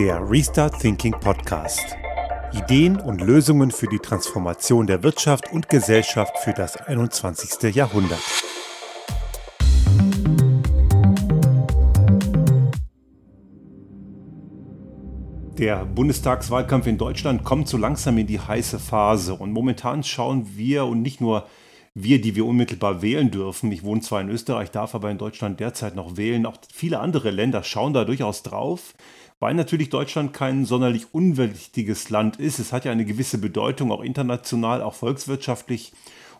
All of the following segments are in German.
Der Restart Thinking Podcast. Ideen und Lösungen für die Transformation der Wirtschaft und Gesellschaft für das 21. Jahrhundert. Der Bundestagswahlkampf in Deutschland kommt so langsam in die heiße Phase und momentan schauen wir und nicht nur wir, die wir unmittelbar wählen dürfen, ich wohne zwar in Österreich, darf aber in Deutschland derzeit noch wählen, auch viele andere Länder schauen da durchaus drauf, weil natürlich Deutschland kein sonderlich unwichtiges Land ist. Es hat ja eine gewisse Bedeutung, auch international, auch volkswirtschaftlich.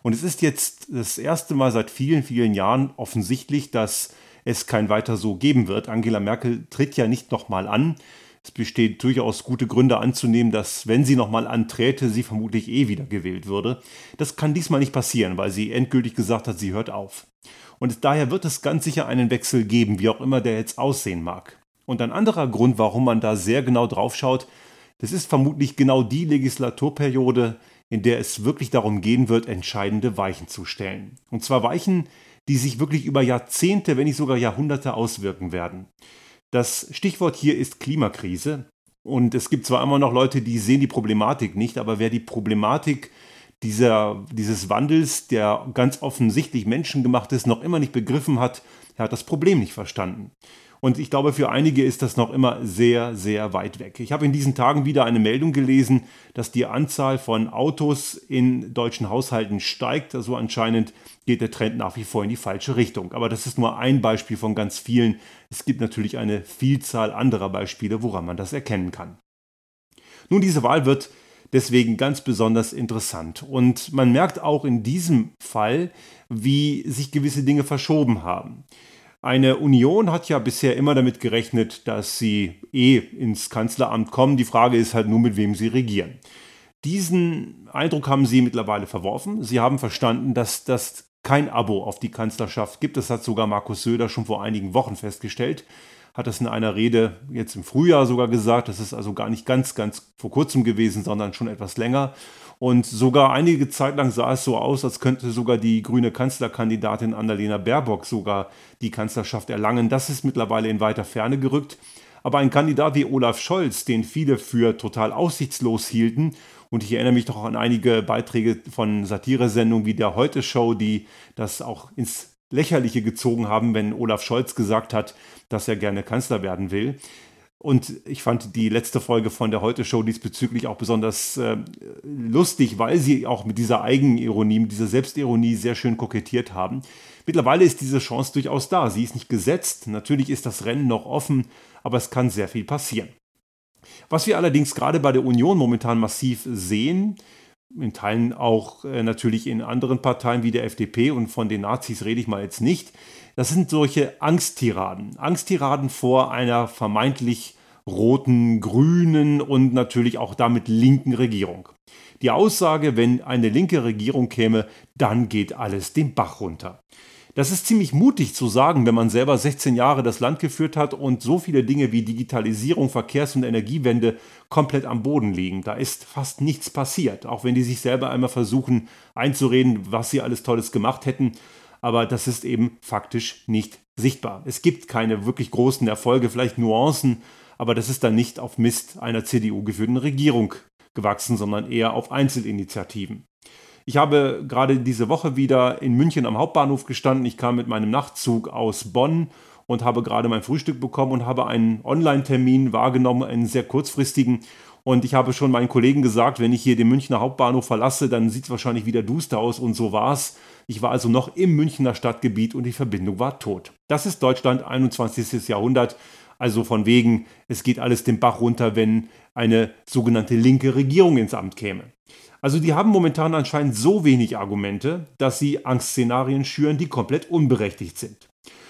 Und es ist jetzt das erste Mal seit vielen, vielen Jahren offensichtlich, dass es kein weiter so geben wird. Angela Merkel tritt ja nicht nochmal an. Es besteht durchaus gute Gründe anzunehmen, dass, wenn sie nochmal anträte, sie vermutlich eh wieder gewählt würde. Das kann diesmal nicht passieren, weil sie endgültig gesagt hat, sie hört auf. Und daher wird es ganz sicher einen Wechsel geben, wie auch immer der jetzt aussehen mag. Und ein anderer Grund, warum man da sehr genau drauf schaut, das ist vermutlich genau die Legislaturperiode, in der es wirklich darum gehen wird, entscheidende Weichen zu stellen. Und zwar Weichen, die sich wirklich über Jahrzehnte, wenn nicht sogar Jahrhunderte auswirken werden. Das Stichwort hier ist Klimakrise. Und es gibt zwar immer noch Leute, die sehen die Problematik nicht, aber wer die Problematik dieser, dieses Wandels, der ganz offensichtlich menschengemacht ist, noch immer nicht begriffen hat, er hat das Problem nicht verstanden. Und ich glaube, für einige ist das noch immer sehr, sehr weit weg. Ich habe in diesen Tagen wieder eine Meldung gelesen, dass die Anzahl von Autos in deutschen Haushalten steigt. Also anscheinend geht der Trend nach wie vor in die falsche Richtung. Aber das ist nur ein Beispiel von ganz vielen. Es gibt natürlich eine Vielzahl anderer Beispiele, woran man das erkennen kann. Nun, diese Wahl wird deswegen ganz besonders interessant. Und man merkt auch in diesem Fall, wie sich gewisse Dinge verschoben haben. Eine Union hat ja bisher immer damit gerechnet, dass sie eh ins Kanzleramt kommen. Die Frage ist halt nur, mit wem sie regieren. Diesen Eindruck haben sie mittlerweile verworfen. Sie haben verstanden, dass das kein Abo auf die Kanzlerschaft gibt. Das hat sogar Markus Söder schon vor einigen Wochen festgestellt. Hat das in einer Rede jetzt im Frühjahr sogar gesagt. Das ist also gar nicht ganz, ganz vor kurzem gewesen, sondern schon etwas länger. Und sogar einige Zeit lang sah es so aus, als könnte sogar die grüne Kanzlerkandidatin Annalena Baerbock sogar die Kanzlerschaft erlangen. Das ist mittlerweile in weiter Ferne gerückt. Aber ein Kandidat wie Olaf Scholz, den viele für total aussichtslos hielten, und ich erinnere mich doch an einige Beiträge von Satiresendungen wie der Heute Show, die das auch ins Lächerliche gezogen haben, wenn Olaf Scholz gesagt hat, dass er gerne Kanzler werden will. Und ich fand die letzte Folge von der Heute-Show diesbezüglich auch besonders äh, lustig, weil sie auch mit dieser Eigenironie, mit dieser Selbstironie sehr schön kokettiert haben. Mittlerweile ist diese Chance durchaus da. Sie ist nicht gesetzt. Natürlich ist das Rennen noch offen, aber es kann sehr viel passieren. Was wir allerdings gerade bei der Union momentan massiv sehen, in Teilen auch äh, natürlich in anderen Parteien wie der FDP und von den Nazis rede ich mal jetzt nicht, das sind solche Angsttiraden. Angsttiraden vor einer vermeintlich roten, grünen und natürlich auch damit linken Regierung. Die Aussage, wenn eine linke Regierung käme, dann geht alles den Bach runter. Das ist ziemlich mutig zu sagen, wenn man selber 16 Jahre das Land geführt hat und so viele Dinge wie Digitalisierung, Verkehrs- und Energiewende komplett am Boden liegen. Da ist fast nichts passiert, auch wenn die sich selber einmal versuchen einzureden, was sie alles Tolles gemacht hätten aber das ist eben faktisch nicht sichtbar. Es gibt keine wirklich großen Erfolge, vielleicht Nuancen, aber das ist dann nicht auf Mist einer CDU-geführten Regierung gewachsen, sondern eher auf Einzelinitiativen. Ich habe gerade diese Woche wieder in München am Hauptbahnhof gestanden. Ich kam mit meinem Nachtzug aus Bonn und habe gerade mein Frühstück bekommen und habe einen Online-Termin wahrgenommen, einen sehr kurzfristigen. Und ich habe schon meinen Kollegen gesagt, wenn ich hier den Münchner Hauptbahnhof verlasse, dann sieht es wahrscheinlich wieder duster aus. Und so war es. Ich war also noch im Münchner Stadtgebiet und die Verbindung war tot. Das ist Deutschland 21. Jahrhundert. Also von wegen, es geht alles den Bach runter, wenn eine sogenannte linke Regierung ins Amt käme. Also die haben momentan anscheinend so wenig Argumente, dass sie Angstszenarien schüren, die komplett unberechtigt sind.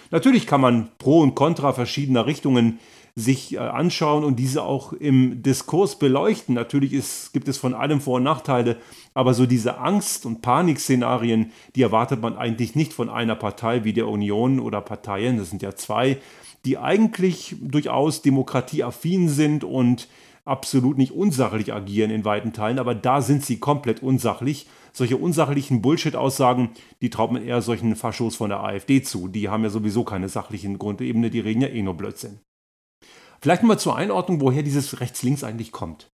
Natürlich kann man Pro und Contra verschiedener Richtungen sich äh, anschauen und diese auch im Diskurs beleuchten. Natürlich ist, gibt es von allem Vor- und Nachteile, aber so diese Angst- und Panikszenarien, die erwartet man eigentlich nicht von einer Partei wie der Union oder Parteien, das sind ja zwei, die eigentlich durchaus demokratieaffin sind und absolut nicht unsachlich agieren in weiten Teilen, aber da sind sie komplett unsachlich. Solche unsachlichen Bullshit-Aussagen, die traut man eher solchen Faschos von der AfD zu. Die haben ja sowieso keine sachlichen Grundebene, die reden ja eh nur Blödsinn. Vielleicht mal zur Einordnung, woher dieses Rechts-Links eigentlich kommt.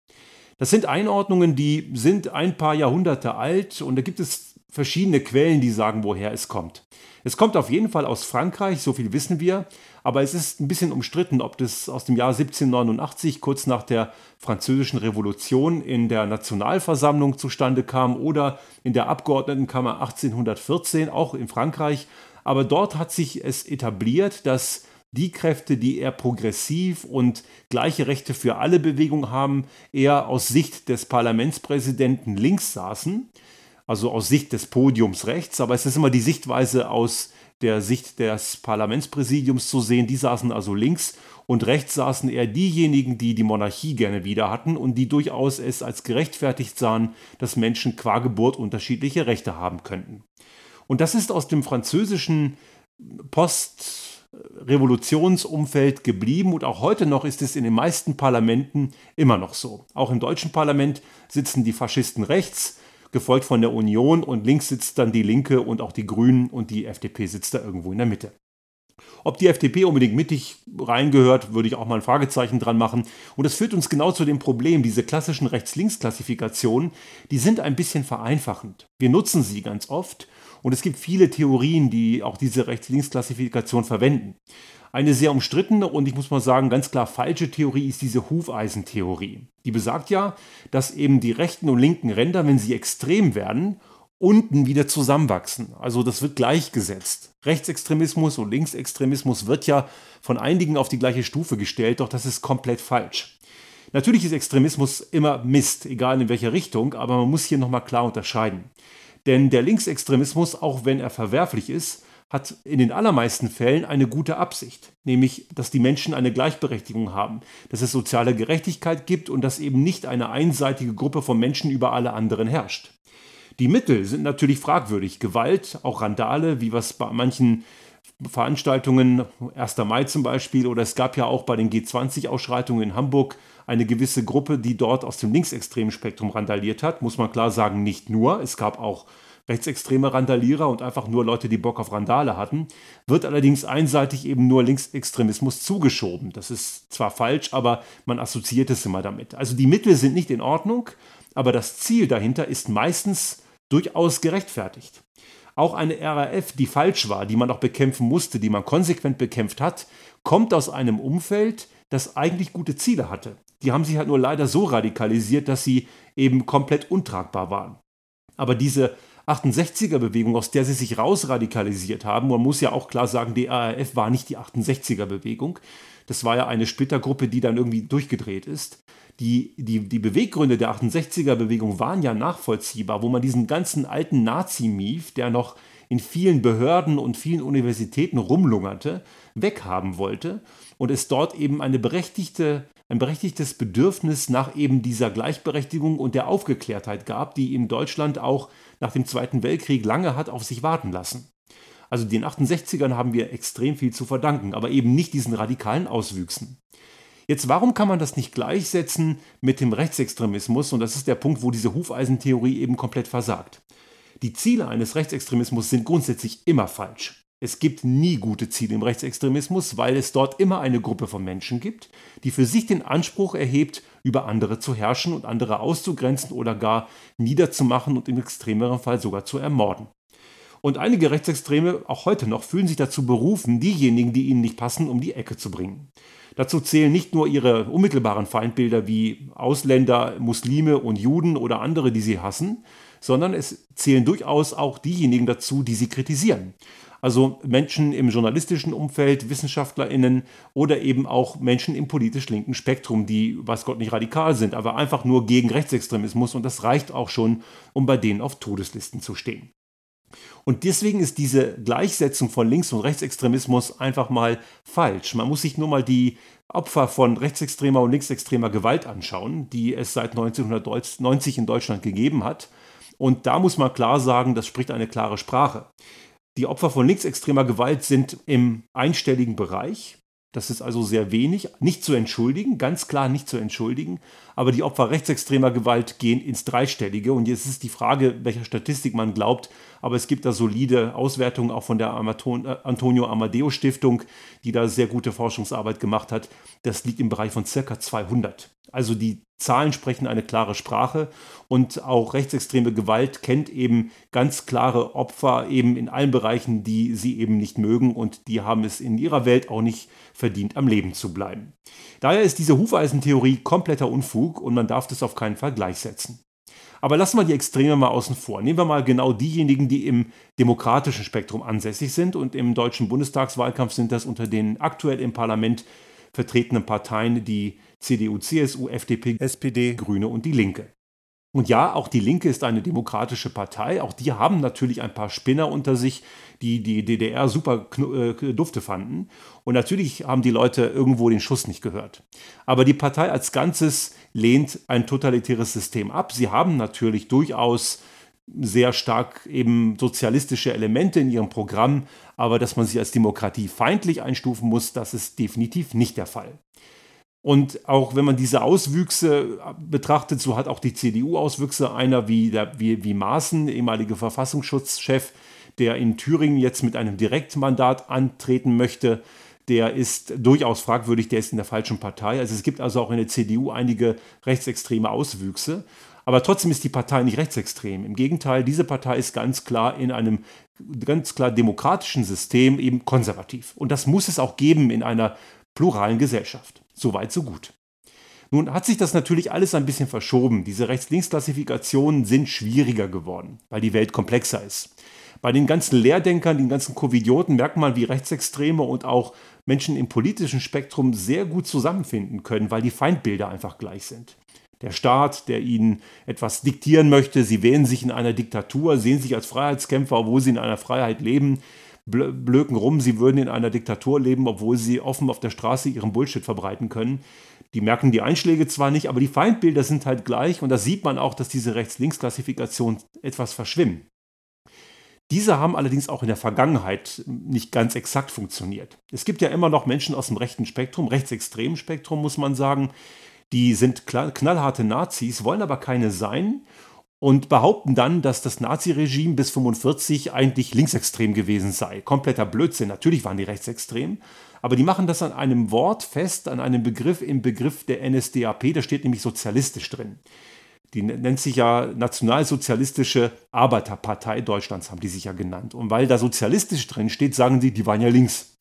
Das sind Einordnungen, die sind ein paar Jahrhunderte alt und da gibt es verschiedene Quellen, die sagen, woher es kommt. Es kommt auf jeden Fall aus Frankreich, so viel wissen wir, aber es ist ein bisschen umstritten, ob das aus dem Jahr 1789, kurz nach der Französischen Revolution, in der Nationalversammlung zustande kam oder in der Abgeordnetenkammer 1814, auch in Frankreich. Aber dort hat sich es etabliert, dass die Kräfte, die eher progressiv und gleiche Rechte für alle Bewegung haben, eher aus Sicht des Parlamentspräsidenten links saßen, also aus Sicht des Podiums rechts, aber es ist immer die Sichtweise aus der Sicht des Parlamentspräsidiums zu sehen. Die saßen also links und rechts saßen eher diejenigen, die die Monarchie gerne wieder hatten und die durchaus es als gerechtfertigt sahen, dass Menschen qua Geburt unterschiedliche Rechte haben könnten. Und das ist aus dem französischen Post Revolutionsumfeld geblieben und auch heute noch ist es in den meisten Parlamenten immer noch so. Auch im deutschen Parlament sitzen die Faschisten rechts, gefolgt von der Union und links sitzt dann die Linke und auch die Grünen und die FDP sitzt da irgendwo in der Mitte. Ob die FDP unbedingt mittig reingehört, würde ich auch mal ein Fragezeichen dran machen. Und das führt uns genau zu dem Problem, diese klassischen Rechts-Links-Klassifikationen, die sind ein bisschen vereinfachend. Wir nutzen sie ganz oft und es gibt viele Theorien, die auch diese Rechts-Links-Klassifikation verwenden. Eine sehr umstrittene und ich muss mal sagen, ganz klar falsche Theorie ist diese Hufeisentheorie. Die besagt ja, dass eben die rechten und linken Ränder, wenn sie extrem werden, unten wieder zusammenwachsen. Also das wird gleichgesetzt. Rechtsextremismus und Linksextremismus wird ja von einigen auf die gleiche Stufe gestellt, doch das ist komplett falsch. Natürlich ist Extremismus immer Mist, egal in welcher Richtung, aber man muss hier nochmal klar unterscheiden. Denn der Linksextremismus, auch wenn er verwerflich ist, hat in den allermeisten Fällen eine gute Absicht, nämlich dass die Menschen eine Gleichberechtigung haben, dass es soziale Gerechtigkeit gibt und dass eben nicht eine einseitige Gruppe von Menschen über alle anderen herrscht. Die Mittel sind natürlich fragwürdig. Gewalt, auch Randale, wie was bei manchen Veranstaltungen, 1. Mai zum Beispiel, oder es gab ja auch bei den G20-Ausschreitungen in Hamburg eine gewisse Gruppe, die dort aus dem linksextremen Spektrum randaliert hat. Muss man klar sagen, nicht nur. Es gab auch rechtsextreme Randalierer und einfach nur Leute, die Bock auf Randale hatten, wird allerdings einseitig eben nur Linksextremismus zugeschoben. Das ist zwar falsch, aber man assoziiert es immer damit. Also die Mittel sind nicht in Ordnung, aber das Ziel dahinter ist meistens durchaus gerechtfertigt. Auch eine RAF, die falsch war, die man auch bekämpfen musste, die man konsequent bekämpft hat, kommt aus einem Umfeld, das eigentlich gute Ziele hatte. Die haben sich halt nur leider so radikalisiert, dass sie eben komplett untragbar waren. Aber diese 68er-Bewegung, aus der sie sich rausradikalisiert haben, man muss ja auch klar sagen, die RAF war nicht die 68er-Bewegung. Das war ja eine Splittergruppe, die dann irgendwie durchgedreht ist die, die, die Beweggründe der 68er-Bewegung waren ja nachvollziehbar, wo man diesen ganzen alten Nazi-Mief, der noch in vielen Behörden und vielen Universitäten rumlungerte, weghaben wollte und es dort eben eine berechtigte, ein berechtigtes Bedürfnis nach eben dieser Gleichberechtigung und der Aufgeklärtheit gab, die in Deutschland auch nach dem Zweiten Weltkrieg lange hat auf sich warten lassen. Also den 68ern haben wir extrem viel zu verdanken, aber eben nicht diesen radikalen Auswüchsen. Jetzt, warum kann man das nicht gleichsetzen mit dem Rechtsextremismus? Und das ist der Punkt, wo diese Hufeisentheorie eben komplett versagt. Die Ziele eines Rechtsextremismus sind grundsätzlich immer falsch. Es gibt nie gute Ziele im Rechtsextremismus, weil es dort immer eine Gruppe von Menschen gibt, die für sich den Anspruch erhebt, über andere zu herrschen und andere auszugrenzen oder gar niederzumachen und im extremeren Fall sogar zu ermorden. Und einige Rechtsextreme, auch heute noch, fühlen sich dazu berufen, diejenigen, die ihnen nicht passen, um die Ecke zu bringen. Dazu zählen nicht nur ihre unmittelbaren Feindbilder wie Ausländer, Muslime und Juden oder andere, die sie hassen, sondern es zählen durchaus auch diejenigen dazu, die sie kritisieren. Also Menschen im journalistischen Umfeld, WissenschaftlerInnen oder eben auch Menschen im politisch linken Spektrum, die, weiß Gott, nicht radikal sind, aber einfach nur gegen Rechtsextremismus und das reicht auch schon, um bei denen auf Todeslisten zu stehen. Und deswegen ist diese Gleichsetzung von Links- und Rechtsextremismus einfach mal falsch. Man muss sich nur mal die Opfer von rechtsextremer und linksextremer Gewalt anschauen, die es seit 1990 in Deutschland gegeben hat. Und da muss man klar sagen, das spricht eine klare Sprache. Die Opfer von linksextremer Gewalt sind im einstelligen Bereich. Das ist also sehr wenig, nicht zu entschuldigen, ganz klar nicht zu entschuldigen. Aber die Opfer rechtsextremer Gewalt gehen ins Dreistellige. Und jetzt ist die Frage, welcher Statistik man glaubt. Aber es gibt da solide Auswertungen auch von der äh, Antonio Amadeo Stiftung, die da sehr gute Forschungsarbeit gemacht hat. Das liegt im Bereich von circa 200. Also die Zahlen sprechen eine klare Sprache und auch rechtsextreme Gewalt kennt eben ganz klare Opfer eben in allen Bereichen, die sie eben nicht mögen und die haben es in ihrer Welt auch nicht verdient, am Leben zu bleiben. Daher ist diese Hufeisentheorie kompletter Unfug und man darf das auf keinen Fall gleichsetzen. Aber lassen wir die Extreme mal außen vor. Nehmen wir mal genau diejenigen, die im demokratischen Spektrum ansässig sind und im deutschen Bundestagswahlkampf sind das unter den aktuell im Parlament vertretenen Parteien die CDU, CSU, FDP, SPD, Grüne und die Linke. Und ja, auch die Linke ist eine demokratische Partei. Auch die haben natürlich ein paar Spinner unter sich, die die DDR super äh, dufte fanden. Und natürlich haben die Leute irgendwo den Schuss nicht gehört. Aber die Partei als Ganzes lehnt ein totalitäres System ab. Sie haben natürlich durchaus sehr stark eben sozialistische Elemente in ihrem Programm, aber dass man sie als demokratiefeindlich einstufen muss, das ist definitiv nicht der Fall. Und auch wenn man diese Auswüchse betrachtet, so hat auch die CDU Auswüchse. Einer wie, der, wie, wie Maaßen, ehemaliger Verfassungsschutzchef, der in Thüringen jetzt mit einem Direktmandat antreten möchte, der ist durchaus fragwürdig, der ist in der falschen Partei. Also es gibt also auch in der CDU einige rechtsextreme Auswüchse. Aber trotzdem ist die Partei nicht rechtsextrem. Im Gegenteil, diese Partei ist ganz klar in einem ganz klar demokratischen System eben konservativ. Und das muss es auch geben in einer pluralen Gesellschaft. Soweit, so gut. Nun hat sich das natürlich alles ein bisschen verschoben. Diese Rechts-Links-Klassifikationen sind schwieriger geworden, weil die Welt komplexer ist. Bei den ganzen Lehrdenkern, den ganzen Covidioten merkt man, wie Rechtsextreme und auch Menschen im politischen Spektrum sehr gut zusammenfinden können, weil die Feindbilder einfach gleich sind. Der Staat, der ihnen etwas diktieren möchte, sie wählen sich in einer Diktatur, sehen sich als Freiheitskämpfer, obwohl sie in einer Freiheit leben blöken rum, sie würden in einer Diktatur leben, obwohl sie offen auf der Straße ihren Bullshit verbreiten können. Die merken die Einschläge zwar nicht, aber die Feindbilder sind halt gleich und da sieht man auch, dass diese Rechts-Links-Klassifikation etwas verschwimmen. Diese haben allerdings auch in der Vergangenheit nicht ganz exakt funktioniert. Es gibt ja immer noch Menschen aus dem rechten Spektrum, rechtsextremen Spektrum muss man sagen, die sind knallharte Nazis, wollen aber keine sein und behaupten dann, dass das Naziregime bis 45 eigentlich linksextrem gewesen sei. Kompletter Blödsinn. Natürlich waren die rechtsextrem, aber die machen das an einem Wort fest, an einem Begriff im Begriff der NSDAP, da steht nämlich sozialistisch drin. Die nennt sich ja Nationalsozialistische Arbeiterpartei Deutschlands, haben die sich ja genannt. Und weil da sozialistisch drin steht, sagen sie, die waren ja links.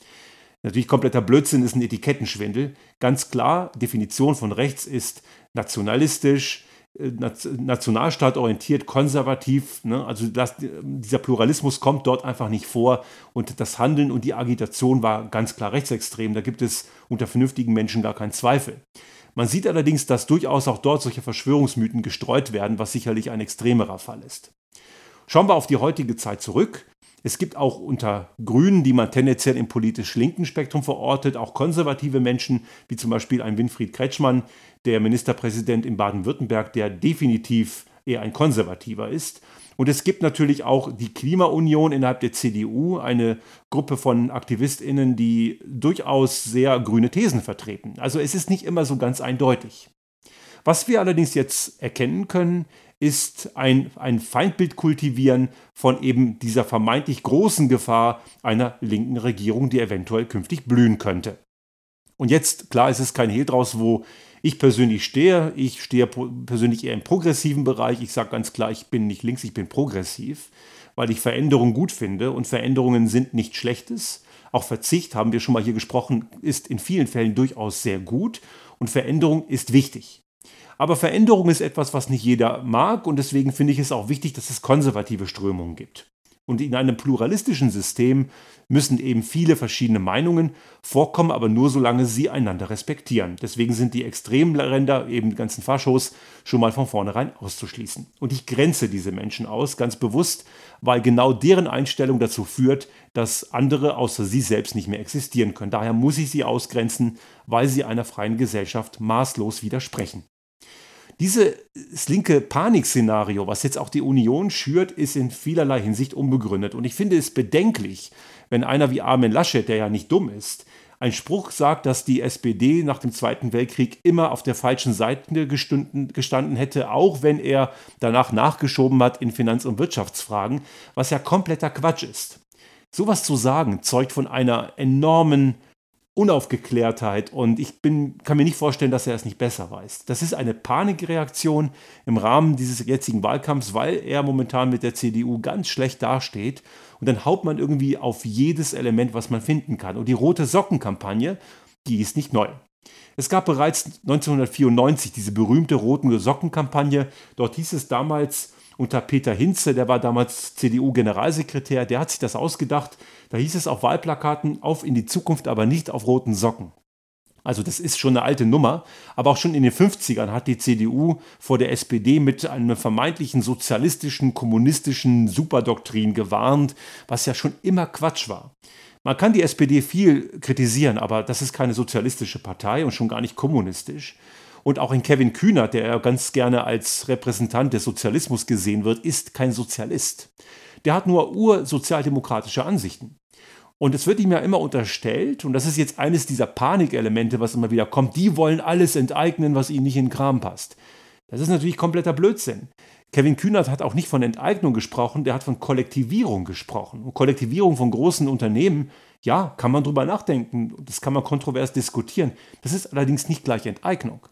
Natürlich kompletter Blödsinn ist ein Etikettenschwindel. Ganz klar, Definition von rechts ist nationalistisch, Nationalstaat orientiert, konservativ. Ne? Also das, dieser Pluralismus kommt dort einfach nicht vor. Und das Handeln und die Agitation war ganz klar rechtsextrem. Da gibt es unter vernünftigen Menschen gar keinen Zweifel. Man sieht allerdings, dass durchaus auch dort solche Verschwörungsmythen gestreut werden, was sicherlich ein extremerer Fall ist. Schauen wir auf die heutige Zeit zurück. Es gibt auch unter Grünen, die man tendenziell im politisch linken Spektrum verortet, auch konservative Menschen, wie zum Beispiel ein Winfried Kretschmann, der Ministerpräsident in Baden-Württemberg, der definitiv eher ein konservativer ist. Und es gibt natürlich auch die Klimaunion innerhalb der CDU, eine Gruppe von AktivistInnen, die durchaus sehr grüne Thesen vertreten. Also es ist nicht immer so ganz eindeutig. Was wir allerdings jetzt erkennen können, ist ein, ein Feindbild kultivieren von eben dieser vermeintlich großen Gefahr einer linken Regierung, die eventuell künftig blühen könnte. Und jetzt, klar, ist es kein Hehl draus, wo ich persönlich stehe. Ich stehe persönlich eher im progressiven Bereich. Ich sage ganz klar, ich bin nicht links, ich bin progressiv, weil ich Veränderungen gut finde und Veränderungen sind nichts Schlechtes. Auch Verzicht, haben wir schon mal hier gesprochen, ist in vielen Fällen durchaus sehr gut und Veränderung ist wichtig. Aber Veränderung ist etwas, was nicht jeder mag und deswegen finde ich es auch wichtig, dass es konservative Strömungen gibt. Und in einem pluralistischen System müssen eben viele verschiedene Meinungen vorkommen, aber nur solange sie einander respektieren. Deswegen sind die Extremländer, eben die ganzen Faschos, schon mal von vornherein auszuschließen. Und ich grenze diese Menschen aus, ganz bewusst, weil genau deren Einstellung dazu führt, dass andere außer sie selbst nicht mehr existieren können. Daher muss ich sie ausgrenzen, weil sie einer freien Gesellschaft maßlos widersprechen. Dieses linke Panikszenario, was jetzt auch die Union schürt, ist in vielerlei Hinsicht unbegründet. Und ich finde es bedenklich, wenn einer wie Armin Laschet, der ja nicht dumm ist, ein Spruch sagt, dass die SPD nach dem Zweiten Weltkrieg immer auf der falschen Seite gestanden hätte, auch wenn er danach nachgeschoben hat in Finanz- und Wirtschaftsfragen, was ja kompletter Quatsch ist. Sowas zu sagen, zeugt von einer enormen Unaufgeklärtheit und ich bin, kann mir nicht vorstellen, dass er es nicht besser weiß. Das ist eine Panikreaktion im Rahmen dieses jetzigen Wahlkampfs, weil er momentan mit der CDU ganz schlecht dasteht und dann haut man irgendwie auf jedes Element, was man finden kann. Und die rote Sockenkampagne, die ist nicht neu. Es gab bereits 1994 diese berühmte roten Sockenkampagne. Dort hieß es damals, unter Peter Hinze, der war damals CDU-Generalsekretär, der hat sich das ausgedacht. Da hieß es auf Wahlplakaten, auf in die Zukunft, aber nicht auf roten Socken. Also das ist schon eine alte Nummer, aber auch schon in den 50ern hat die CDU vor der SPD mit einer vermeintlichen sozialistischen, kommunistischen Superdoktrin gewarnt, was ja schon immer Quatsch war. Man kann die SPD viel kritisieren, aber das ist keine sozialistische Partei und schon gar nicht kommunistisch. Und auch in Kevin Kühnert, der ja ganz gerne als Repräsentant des Sozialismus gesehen wird, ist kein Sozialist. Der hat nur ursozialdemokratische Ansichten. Und es wird ihm ja immer unterstellt, und das ist jetzt eines dieser Panikelemente, was immer wieder kommt, die wollen alles enteignen, was ihnen nicht in den Kram passt. Das ist natürlich kompletter Blödsinn. Kevin Kühnert hat auch nicht von Enteignung gesprochen, der hat von Kollektivierung gesprochen. Und Kollektivierung von großen Unternehmen, ja, kann man drüber nachdenken, das kann man kontrovers diskutieren. Das ist allerdings nicht gleich Enteignung.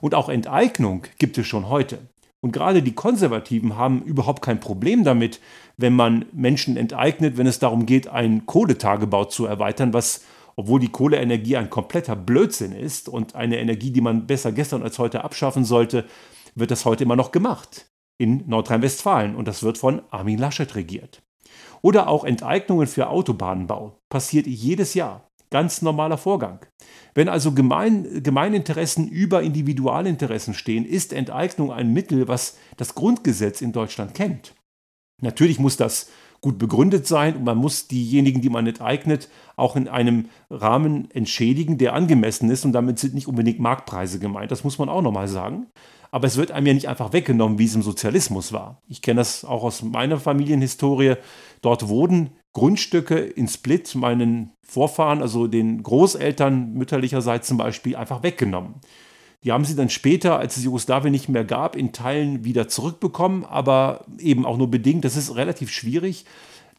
Und auch Enteignung gibt es schon heute. Und gerade die Konservativen haben überhaupt kein Problem damit, wenn man Menschen enteignet, wenn es darum geht, einen Kohletagebau zu erweitern, was, obwohl die Kohleenergie ein kompletter Blödsinn ist und eine Energie, die man besser gestern als heute abschaffen sollte, wird das heute immer noch gemacht in Nordrhein-Westfalen und das wird von Armin Laschet regiert. Oder auch Enteignungen für Autobahnenbau passiert jedes Jahr. Ganz normaler Vorgang. Wenn also Gemein, Gemeininteressen über Individualinteressen stehen, ist Enteignung ein Mittel, was das Grundgesetz in Deutschland kennt. Natürlich muss das gut begründet sein und man muss diejenigen, die man enteignet, auch in einem Rahmen entschädigen, der angemessen ist und damit sind nicht unbedingt Marktpreise gemeint. Das muss man auch nochmal sagen. Aber es wird einem ja nicht einfach weggenommen, wie es im Sozialismus war. Ich kenne das auch aus meiner Familienhistorie. Dort wurden Grundstücke in Split meinen Vorfahren, also den Großeltern mütterlicherseits zum Beispiel, einfach weggenommen. Die haben sie dann später, als es Jugoslawien nicht mehr gab, in Teilen wieder zurückbekommen, aber eben auch nur bedingt. Das ist relativ schwierig.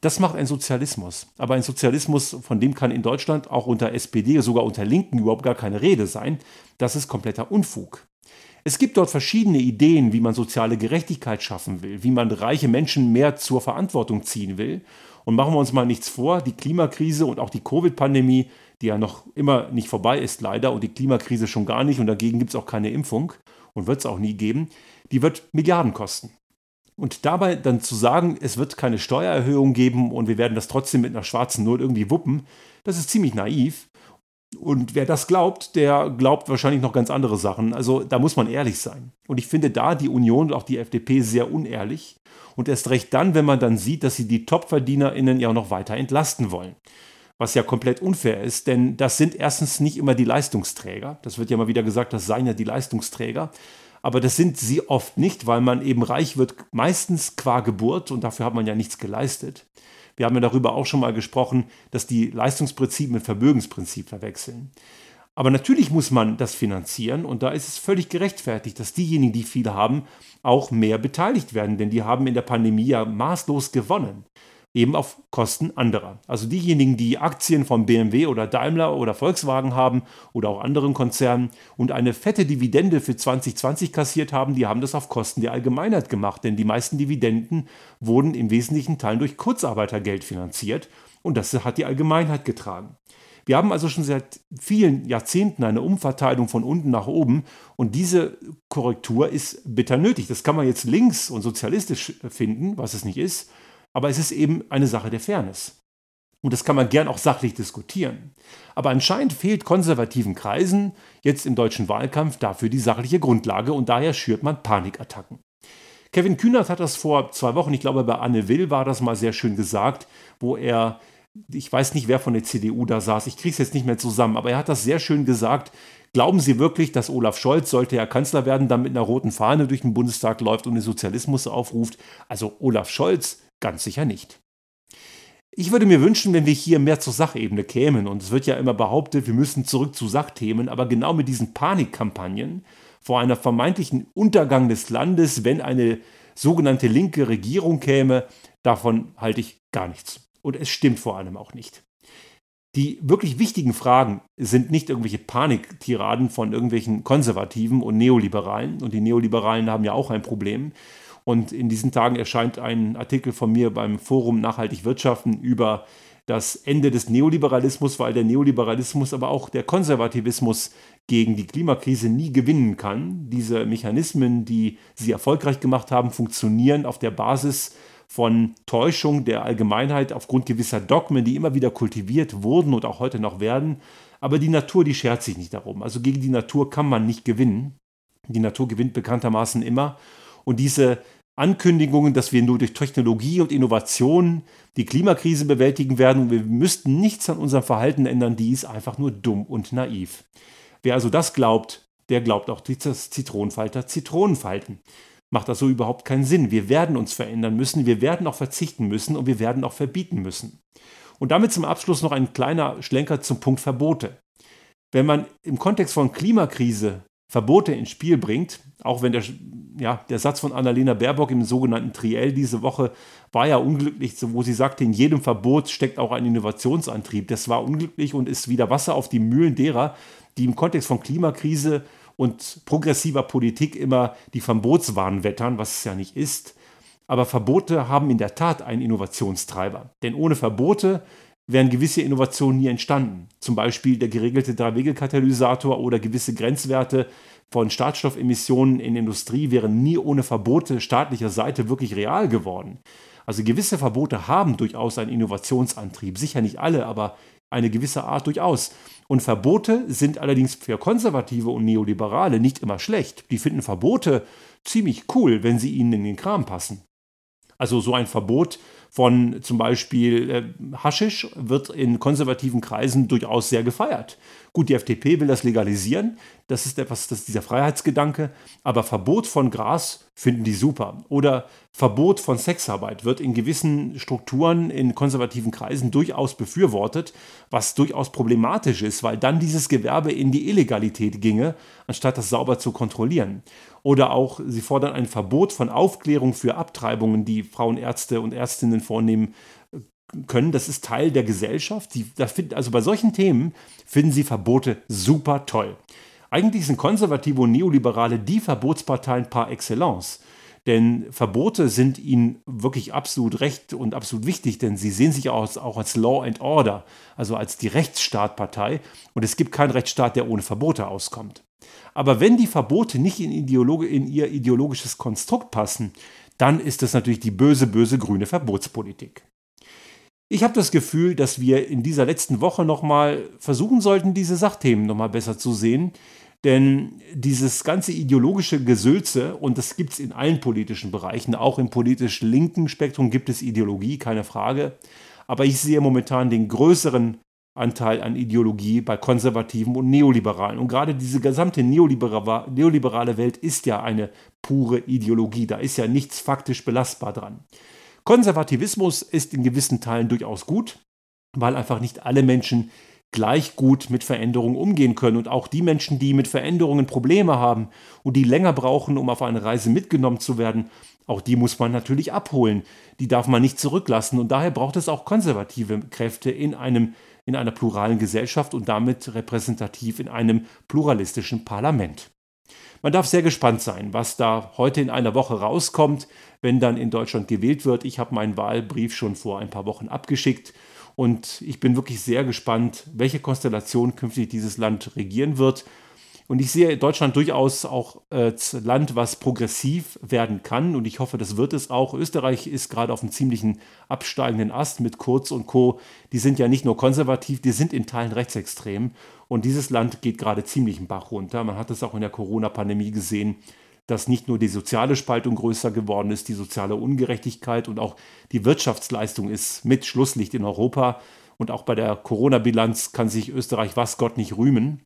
Das macht ein Sozialismus. Aber ein Sozialismus, von dem kann in Deutschland auch unter SPD, sogar unter Linken überhaupt gar keine Rede sein. Das ist kompletter Unfug. Es gibt dort verschiedene Ideen, wie man soziale Gerechtigkeit schaffen will, wie man reiche Menschen mehr zur Verantwortung ziehen will. Und machen wir uns mal nichts vor, die Klimakrise und auch die Covid-Pandemie, die ja noch immer nicht vorbei ist leider und die Klimakrise schon gar nicht und dagegen gibt es auch keine Impfung und wird es auch nie geben, die wird Milliarden kosten. Und dabei dann zu sagen, es wird keine Steuererhöhung geben und wir werden das trotzdem mit einer schwarzen Null irgendwie wuppen, das ist ziemlich naiv. Und wer das glaubt, der glaubt wahrscheinlich noch ganz andere Sachen. Also da muss man ehrlich sein. Und ich finde da die Union und auch die FDP sehr unehrlich. Und erst recht dann, wenn man dann sieht, dass sie die TopverdienerInnen ja noch weiter entlasten wollen. Was ja komplett unfair ist, denn das sind erstens nicht immer die Leistungsträger. Das wird ja mal wieder gesagt, das seien ja die Leistungsträger. Aber das sind sie oft nicht, weil man eben reich wird, meistens qua Geburt und dafür hat man ja nichts geleistet. Wir haben ja darüber auch schon mal gesprochen, dass die Leistungsprinzip mit Vermögensprinzip verwechseln. Aber natürlich muss man das finanzieren und da ist es völlig gerechtfertigt, dass diejenigen, die viel haben, auch mehr beteiligt werden, denn die haben in der Pandemie ja maßlos gewonnen eben auf Kosten anderer. Also diejenigen, die Aktien von BMW oder Daimler oder Volkswagen haben oder auch anderen Konzernen und eine fette Dividende für 2020 kassiert haben, die haben das auf Kosten der Allgemeinheit gemacht, denn die meisten Dividenden wurden im wesentlichen Teil durch Kurzarbeitergeld finanziert und das hat die Allgemeinheit getragen. Wir haben also schon seit vielen Jahrzehnten eine Umverteilung von unten nach oben und diese Korrektur ist bitter nötig. Das kann man jetzt links und sozialistisch finden, was es nicht ist, aber es ist eben eine Sache der Fairness. Und das kann man gern auch sachlich diskutieren. Aber anscheinend fehlt konservativen Kreisen jetzt im deutschen Wahlkampf dafür die sachliche Grundlage und daher schürt man Panikattacken. Kevin Kühnert hat das vor zwei Wochen, ich glaube bei Anne Will war das mal sehr schön gesagt, wo er, ich weiß nicht wer von der CDU da saß, ich kriege es jetzt nicht mehr zusammen, aber er hat das sehr schön gesagt, Glauben Sie wirklich, dass Olaf Scholz, sollte er Kanzler werden, dann mit einer roten Fahne durch den Bundestag läuft und den Sozialismus aufruft? Also Olaf Scholz ganz sicher nicht. Ich würde mir wünschen, wenn wir hier mehr zur Sachebene kämen. Und es wird ja immer behauptet, wir müssen zurück zu Sachthemen, aber genau mit diesen Panikkampagnen vor einer vermeintlichen Untergang des Landes, wenn eine sogenannte linke Regierung käme, davon halte ich gar nichts. Und es stimmt vor allem auch nicht. Die wirklich wichtigen Fragen sind nicht irgendwelche Paniktiraden von irgendwelchen Konservativen und Neoliberalen. Und die Neoliberalen haben ja auch ein Problem. Und in diesen Tagen erscheint ein Artikel von mir beim Forum Nachhaltig Wirtschaften über das Ende des Neoliberalismus, weil der Neoliberalismus, aber auch der Konservativismus gegen die Klimakrise nie gewinnen kann. Diese Mechanismen, die sie erfolgreich gemacht haben, funktionieren auf der Basis von Täuschung der Allgemeinheit aufgrund gewisser Dogmen, die immer wieder kultiviert wurden und auch heute noch werden. Aber die Natur, die schert sich nicht darum. Also gegen die Natur kann man nicht gewinnen. Die Natur gewinnt bekanntermaßen immer. Und diese Ankündigungen, dass wir nur durch Technologie und Innovation die Klimakrise bewältigen werden und wir müssten nichts an unserem Verhalten ändern, die ist einfach nur dumm und naiv. Wer also das glaubt, der glaubt auch das Zitronenfalter Zitronenfalten. Macht das so überhaupt keinen Sinn. Wir werden uns verändern müssen, wir werden auch verzichten müssen und wir werden auch verbieten müssen. Und damit zum Abschluss noch ein kleiner Schlenker zum Punkt Verbote. Wenn man im Kontext von Klimakrise Verbote ins Spiel bringt, auch wenn der, ja, der Satz von Annalena Baerbock im sogenannten Triell diese Woche war ja unglücklich, wo sie sagte, in jedem Verbot steckt auch ein Innovationsantrieb. Das war unglücklich und ist wieder Wasser auf die Mühlen derer, die im Kontext von Klimakrise und progressiver Politik immer die Verbotswahn wettern, was es ja nicht ist. Aber Verbote haben in der Tat einen Innovationstreiber. Denn ohne Verbote wären gewisse Innovationen nie entstanden. Zum Beispiel der geregelte Dreiwegekatalysator oder gewisse Grenzwerte von Schadstoffemissionen in Industrie wären nie ohne Verbote staatlicher Seite wirklich real geworden. Also gewisse Verbote haben durchaus einen Innovationsantrieb. Sicher nicht alle, aber eine gewisse Art durchaus. Und Verbote sind allerdings für Konservative und Neoliberale nicht immer schlecht. Die finden Verbote ziemlich cool, wenn sie ihnen in den Kram passen. Also so ein Verbot von zum Beispiel äh, Haschisch wird in konservativen Kreisen durchaus sehr gefeiert. Gut, die FDP will das legalisieren, das ist etwas, das ist dieser Freiheitsgedanke, aber Verbot von Gras finden die super. Oder Verbot von Sexarbeit wird in gewissen Strukturen in konservativen Kreisen durchaus befürwortet, was durchaus problematisch ist, weil dann dieses Gewerbe in die Illegalität ginge, anstatt das sauber zu kontrollieren. Oder auch, sie fordern ein Verbot von Aufklärung für Abtreibungen, die Frauenärzte und Ärztinnen vornehmen können. Das ist Teil der Gesellschaft. Sie, find, also bei solchen Themen finden sie Verbote super toll. Eigentlich sind Konservative und Neoliberale die Verbotsparteien par excellence. Denn Verbote sind ihnen wirklich absolut recht und absolut wichtig, denn sie sehen sich auch, auch als Law and Order, also als die Rechtsstaatpartei. Und es gibt keinen Rechtsstaat, der ohne Verbote auskommt. Aber wenn die Verbote nicht in, Ideologe, in ihr ideologisches Konstrukt passen, dann ist das natürlich die böse, böse grüne Verbotspolitik. Ich habe das Gefühl, dass wir in dieser letzten Woche nochmal versuchen sollten, diese Sachthemen nochmal besser zu sehen. Denn dieses ganze ideologische Gesülze, und das gibt es in allen politischen Bereichen, auch im politisch linken Spektrum gibt es Ideologie, keine Frage. Aber ich sehe momentan den größeren Anteil an Ideologie bei Konservativen und Neoliberalen. Und gerade diese gesamte neoliberale Welt ist ja eine pure Ideologie. Da ist ja nichts faktisch belastbar dran. Konservativismus ist in gewissen Teilen durchaus gut, weil einfach nicht alle Menschen gleich gut mit Veränderungen umgehen können. Und auch die Menschen, die mit Veränderungen Probleme haben und die länger brauchen, um auf eine Reise mitgenommen zu werden, auch die muss man natürlich abholen. Die darf man nicht zurücklassen. Und daher braucht es auch konservative Kräfte in, einem, in einer pluralen Gesellschaft und damit repräsentativ in einem pluralistischen Parlament. Man darf sehr gespannt sein, was da heute in einer Woche rauskommt, wenn dann in Deutschland gewählt wird. Ich habe meinen Wahlbrief schon vor ein paar Wochen abgeschickt und ich bin wirklich sehr gespannt, welche Konstellation künftig dieses Land regieren wird. Und ich sehe Deutschland durchaus auch als Land, was progressiv werden kann. Und ich hoffe, das wird es auch. Österreich ist gerade auf einem ziemlichen absteigenden Ast mit Kurz und Co. Die sind ja nicht nur konservativ, die sind in Teilen rechtsextrem. Und dieses Land geht gerade ziemlich im Bach runter. Man hat es auch in der Corona-Pandemie gesehen, dass nicht nur die soziale Spaltung größer geworden ist, die soziale Ungerechtigkeit und auch die Wirtschaftsleistung ist mit Schlusslicht in Europa. Und auch bei der Corona-Bilanz kann sich Österreich was Gott nicht rühmen.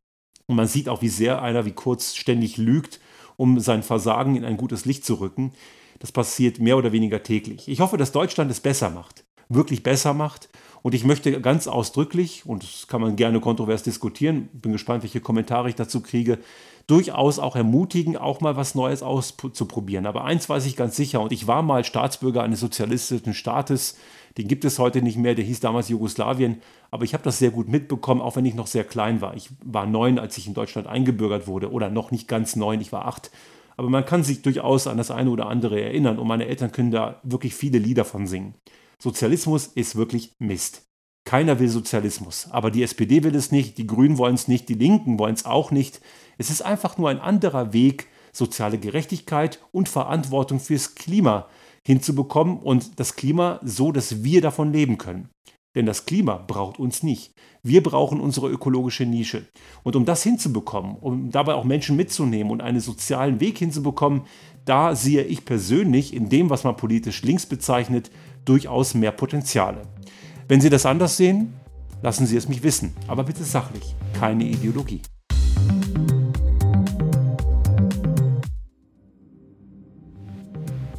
Und man sieht auch, wie sehr einer wie Kurz ständig lügt, um sein Versagen in ein gutes Licht zu rücken. Das passiert mehr oder weniger täglich. Ich hoffe, dass Deutschland es besser macht, wirklich besser macht. Und ich möchte ganz ausdrücklich, und das kann man gerne kontrovers diskutieren, bin gespannt, welche Kommentare ich dazu kriege, durchaus auch ermutigen, auch mal was Neues auszuprobieren. Aber eins weiß ich ganz sicher, und ich war mal Staatsbürger eines sozialistischen Staates, den gibt es heute nicht mehr, der hieß damals Jugoslawien, aber ich habe das sehr gut mitbekommen, auch wenn ich noch sehr klein war. Ich war neun, als ich in Deutschland eingebürgert wurde, oder noch nicht ganz neun, ich war acht. Aber man kann sich durchaus an das eine oder andere erinnern und meine Eltern können da wirklich viele Lieder von singen. Sozialismus ist wirklich Mist. Keiner will Sozialismus, aber die SPD will es nicht, die Grünen wollen es nicht, die Linken wollen es auch nicht. Es ist einfach nur ein anderer Weg, soziale Gerechtigkeit und Verantwortung fürs Klima hinzubekommen und das Klima so, dass wir davon leben können. Denn das Klima braucht uns nicht. Wir brauchen unsere ökologische Nische. Und um das hinzubekommen, um dabei auch Menschen mitzunehmen und einen sozialen Weg hinzubekommen, da sehe ich persönlich in dem, was man politisch links bezeichnet, durchaus mehr Potenziale. Wenn Sie das anders sehen, lassen Sie es mich wissen, aber bitte sachlich, keine Ideologie.